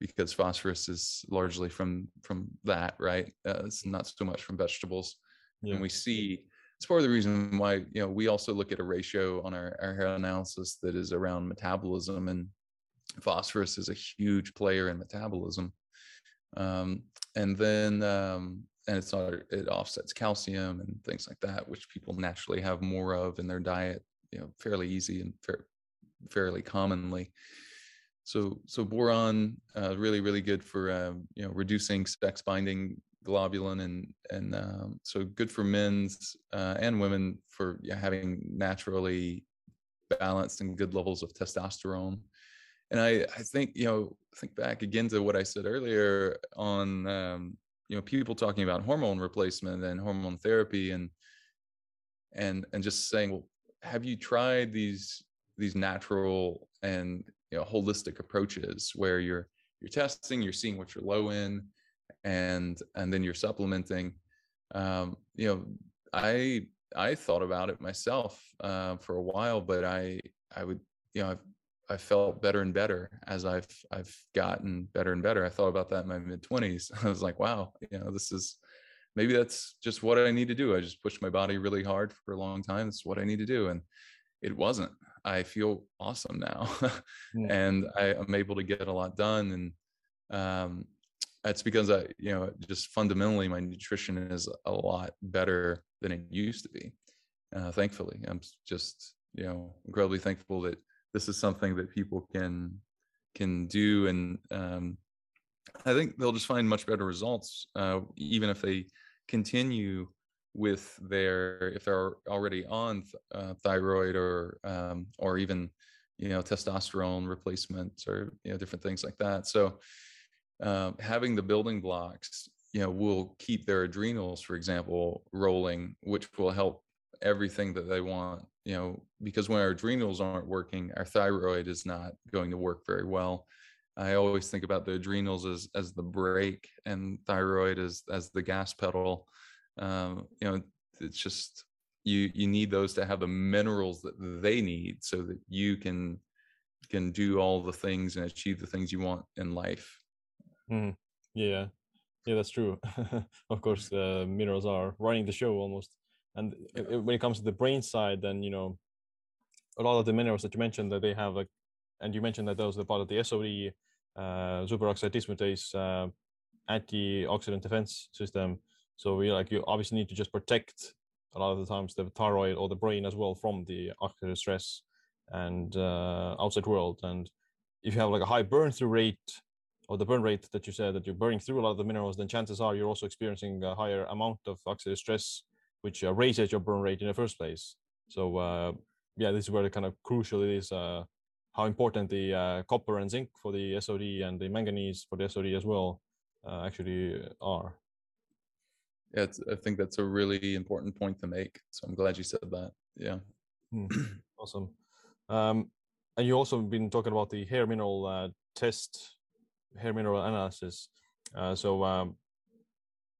because phosphorus is largely from from that right? Uh, it's not so much from vegetables. Yeah. and we see it's part of the reason why you know we also look at a ratio on our, our hair analysis that is around metabolism and phosphorus is a huge player in metabolism. Um, and then um, and it's not it offsets calcium and things like that which people naturally have more of in their diet you know fairly easy and fair, fairly commonly. So so boron uh, really really good for um, you know reducing sex binding globulin and and um, so good for men's uh, and women for yeah, having naturally balanced and good levels of testosterone. And i i think you know think back again to what i said earlier on um, you know people talking about hormone replacement and hormone therapy and and and just saying well have you tried these these natural and you know holistic approaches where you're you're testing you're seeing what you're low in and and then you're supplementing um you know i i thought about it myself uh, for a while but i i would you know i've I felt better and better as I've I've gotten better and better. I thought about that in my mid twenties. [laughs] I was like, wow, you know, this is maybe that's just what I need to do. I just pushed my body really hard for a long time. It's what I need to do, and it wasn't. I feel awesome now, [laughs] Yeah. and I, am able to get a lot done. And um, that's because I, you know, just fundamentally my nutrition is a lot better than it used to be. Uh, thankfully, I'm just you know incredibly thankful that this is something that people can can do and um, i think they'll just find much better results uh, even if they continue with their if they're already on uh, thyroid or um, or even you know testosterone replacements or you know different things like that. So uh, having the building blocks you know will keep their adrenals for example rolling which will help everything that they want you know because when our adrenals aren't working our thyroid is not going to work very well. I always think about the adrenals as as the brake and thyroid as as the gas pedal um, you know it's just you you need those to have the minerals that they need so that you can can do all the things and achieve the things you want in life. Mm, yeah. Yeah that's true. [laughs] Of course the minerals are running the show almost. And yeah. when it comes to the brain side then you know a lot of the minerals that you mentioned that they have like and you mentioned that those are part of the sod uh, superoxide dismutase uh, antioxidant defense system so we like you obviously need to just protect a lot of the times the thyroid or the brain as well from the oxidative stress and uh, outside world. And if you have like a high burn through rate or the burn rate that you said that you're burning through a lot of the minerals, then chances are you're also experiencing a higher amount of oxidative stress, which uh, raises your burn rate in the first place. So uh, yeah, this is where the kind of crucial it is uh, how important the uh, copper and zinc for the SOD and the manganese for the SOD as well uh, actually are yeah, I think that's a really important point to make. So I'm glad you said that. Yeah. Hmm. [clears throat] awesome. Um, and you also been talking about the hair mineral uh, test, hair mineral analysis. Uh, so um,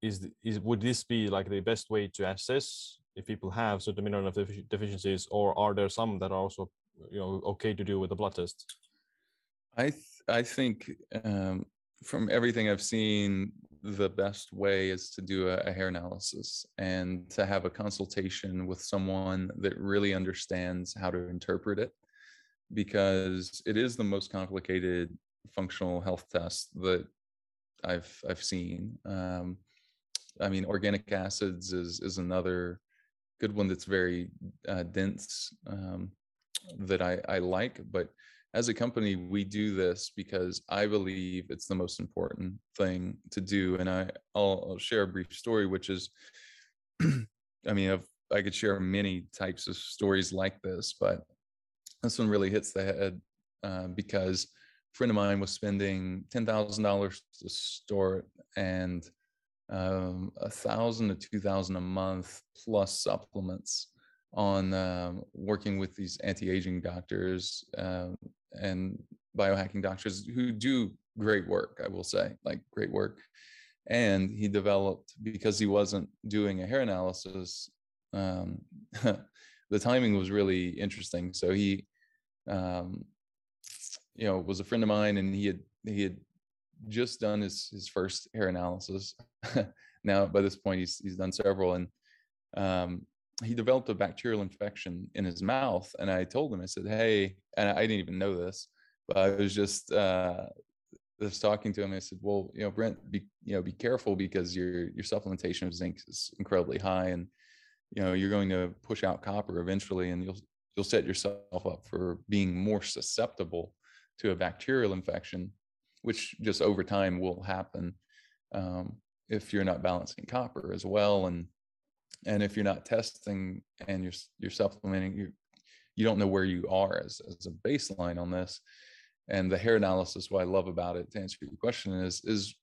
is is would this be like the best way to assess if people have certain mineral deficiencies, or are there some that are also you know okay to do with a blood test? I th- I think um, from everything I've seen, the best way is to do a, a, hair analysis and to have a consultation with someone that really understands how to interpret it because it is the most complicated functional health test that I've I've seen. Um, I mean, organic acids is is another good one that's very uh, dense um, that I, I like, but as a company, we do this because I believe it's the most important thing to do. And I, I'll, I'll share a brief story, which is, [clears throat] I mean, I've, I could share many types of stories like this, but this one really hits the head uh, because a friend of mine was spending ten thousand dollars to store and um, a thousand to two thousand a month plus supplements on um, working with these anti-aging doctors um, and biohacking doctors who do great work i will say like great work. And he developed because he wasn't doing a hair analysis um, [laughs] the timing was really interesting. So he um, you know was a friend of mine and he had he had just done his his first hair analysis. [laughs] Now by this point he's he's done several and um, he developed a bacterial infection in his mouth and i told him i said hey and i didn't even know this but i was just uh just talking to him i said well you know brent be you know be careful because your your supplementation of zinc is incredibly high and you know you're going to push out copper eventually and you'll you'll set yourself up for being more susceptible to a bacterial infection which just over time will happen um, if you're not balancing copper as well and and if you're not testing and you're you're supplementing you you don't know where you are as, as a baseline on this. And the hair analysis what i love about it to answer your question is is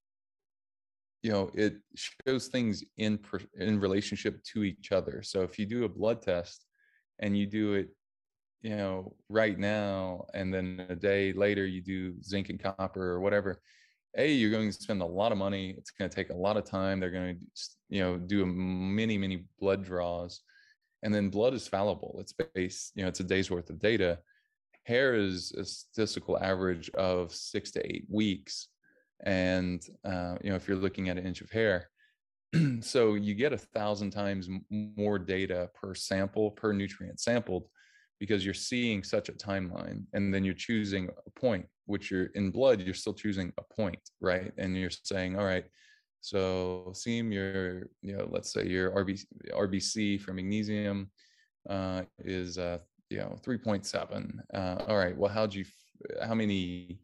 you know it shows things in in relationship to each other. So if you do a blood test and you do it you know right now and then a day later you do zinc and copper or whatever a you're going to spend a lot of money it's going to take a lot of time they're going to you know do a many many blood draws and then blood is fallible. It's based you know it's a day's worth of data. Hair is a statistical average of six to eight weeks. And uh, you know if you're looking at an inch of hair [clears throat] so you get a thousand times more data per sample per nutrient sampled because you're seeing such a timeline and then you're choosing a point. Which you're in blood you're still choosing a point right? And you're saying all right so Siim your you know let's say your RBC, RBC for magnesium uh, is uh, you know 3.7 uh, all right well how'd you how many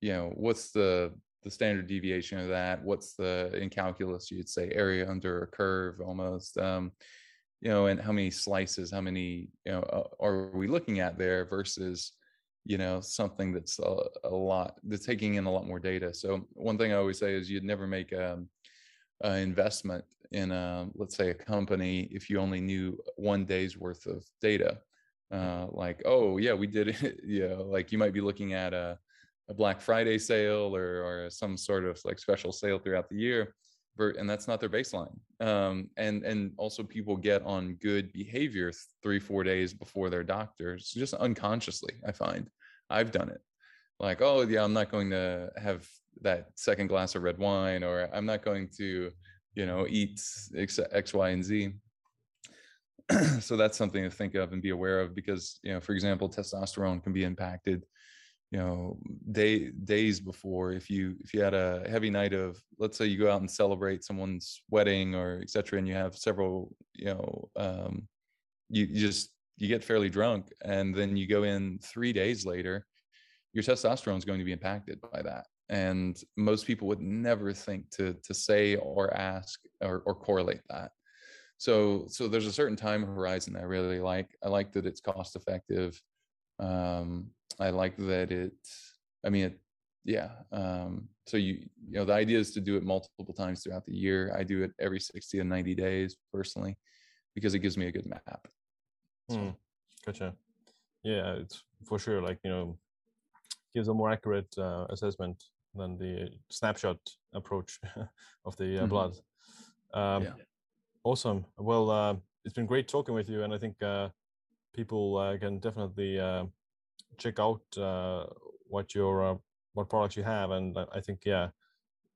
you know what's the the standard deviation of that? What's the in calculus you'd say area under a curve almost um, you know and how many slices how many you know uh, are we looking at there versus you know something that's a, a, lot that's taking in a lot more data. So one thing i always say is you'd never make um, an investment in a let's say a company if you only knew one day's worth of data. Uh, like oh yeah we did it. [laughs] You know like you might be looking at a, a black friday sale or, or some sort of like special sale throughout the year and that's not their baseline. Um, and and also people get on good behavior three four days before their doctors just unconsciously i find i've done it. Like oh yeah i'm not going to have that second glass of red wine or i'm not going to you know eat x, x y and z. [clears throat] So that's something to think of and be aware of because you know for example testosterone can be impacted you know day days before. If you if you had a heavy night of let's say you go out and celebrate someone's wedding or etc and you have several you know um you, you just you get fairly drunk and then you go in three days later your testosterone is going to be impacted by that and most people would never think to to say or ask or, or correlate that so so there's a certain time horizon i really like i like that it's cost effective um I like that it, I mean, it, yeah. Um, so you, you know, the idea is to do it multiple times throughout the year. I do it every 60 to 90 days personally, because it gives me a good map. Hmm. Gotcha. Yeah, it's for sure. Like, you know, gives a more accurate uh, assessment than the snapshot approach [laughs] of the uh, mm-hmm. blood. Um, yeah. Awesome. Well, uh, it's been great talking with you, and I think uh, people uh, can definitely uh, check out uh, what your uh, what products you have, and I think yeah,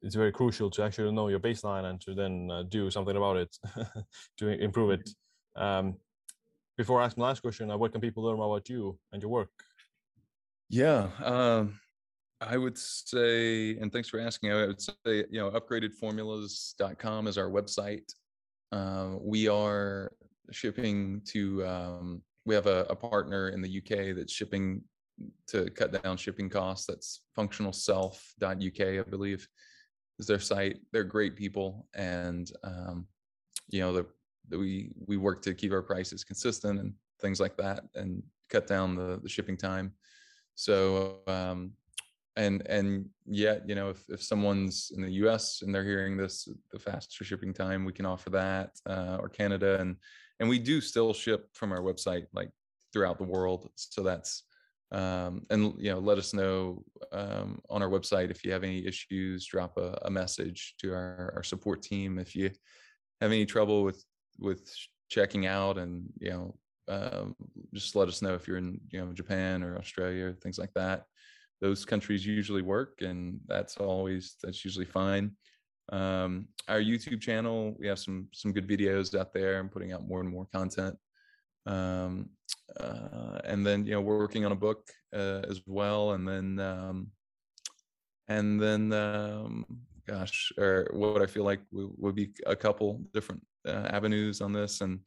it's very crucial to actually know your baseline and to then uh, do something about it [laughs] to improve it. Um, before I ask my last question, uh, what can people learn about you and your work? Yeah, um, I would say, and thanks for asking. I would say, you know, upgradedformulas.com is our website. Uh, we are shipping to um, we have a, a, partner in the UK that's shipping to cut down shipping costs. That's functionalself.uk, I believe, is their site. They're great people, and um, you know, the, we we work to keep our prices consistent and things like that, and cut down the, the shipping time. So, um, and and yet, you know, if if someone's in the U.S. and they're hearing this, the faster shipping time, we can offer that, uh, or Canada, and and we do still ship from our website like throughout the world. So that's um, and you know let us know um, on our website if you have any issues drop a, a message to our, our, support team if you have any trouble with with checking out and you know um, just let us know if you're in you know japan or australia or things like that. Those countries usually work and that's always that's usually fine. Um, our youtube channel we have some some good videos out there and putting out more and more content. Um, uh, and then you know we're working on a book uh, as well. And then um, and then um, gosh or what i feel like would be a couple different uh, avenues on this. And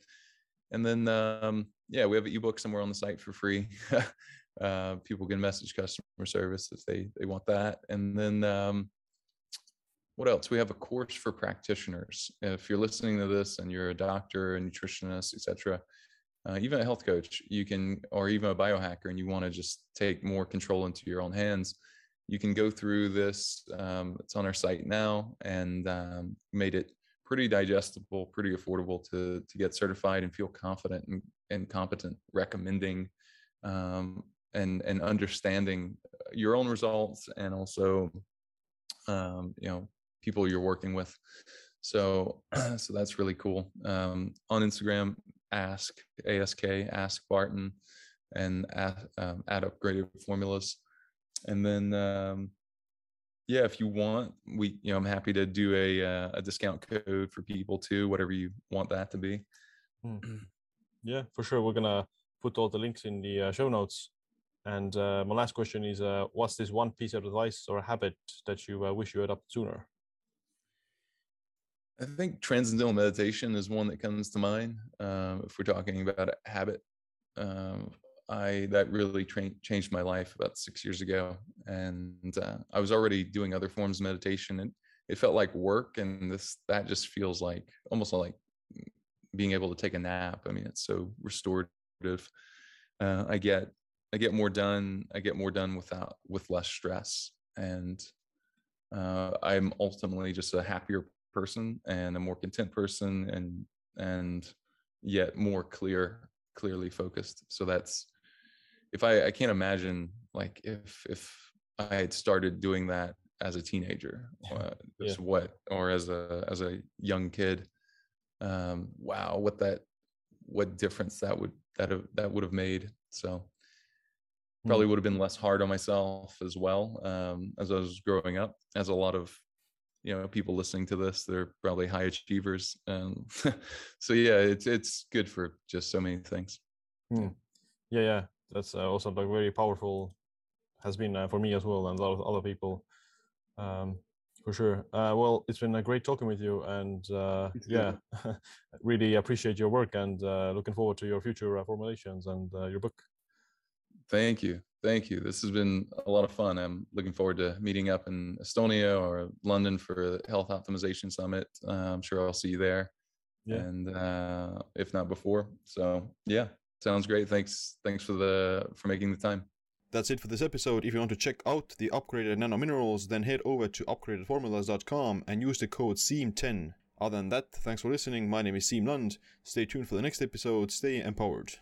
and then um, yeah we have an ebook somewhere on the site for free. [laughs] Uh, people can message customer service if they they want that. And then um, what else? We have a course for practitioners. If you're listening to this and you're a doctor a nutritionist etc uh, even a health coach, you can, or even a biohacker, and you want to just take more control into your own hands, you can go through this. Um, it's on our site now, and um, made it pretty digestible, pretty affordable to to get certified and feel confident and, and competent recommending um, and and understanding your own results and also um, you know people you're working with. So [clears throat] so that's really cool. Um, on Instagram, ask ask ask barton and add, um, add upgraded formulas and then um, yeah if you want we you know i'm happy to do a uh, a discount code for people too whatever you want that to be hmm. yeah for sure we're gonna put all the links in the uh, show notes and uh, my last question is uh, what's this one piece of advice or habit that you uh, wish you had up sooner I think transcendental meditation is one that comes to mind um, if we're talking about a habit. um, I that really tra- changed my life about six years ago, and uh, I was already doing other forms of meditation, and it felt like work, and this that just feels like almost like being able to take a nap. I mean, it's so restorative. Uh, I get I get more done. I get more done without with less stress, and uh, I'm ultimately just a happier person and a more content person, and and yet more clear, clearly focused. So that's if I I can't imagine like if if I had started doing that as a teenager, uh, yeah. what or as a as a young kid, um, wow, what that what difference that would that have, that would have made. So probably mm. would have been less hard on myself as well um, as I was growing up. As a lot of you know people listening to this, they're probably high achievers. Um, [laughs] so yeah, it's it's good for just so many things. Mm. Yeah, yeah, that's uh, also like very powerful. Has been uh, for me as well, and a lot of other people. Um, for sure. Uh, well, it's been a great talking with you, and uh, yeah, [laughs] really appreciate your work, and uh, looking forward to your future uh, formulations and uh, your book. Thank you, thank you. This has been a lot of fun. I'm looking forward to meeting up in Estonia or London for the Health Optimization Summit. Uh, I'm sure I'll see you there, yeah. and if not before. So yeah, sounds great. Thanks, thanks for the for making the time. That's it for this episode. If you want to check out the upgraded nano minerals, then head over to upgradedformulas.com and use the code SIIM10. Other than that, thanks for listening. My name is Siim Land. Stay tuned for the next episode. Stay empowered.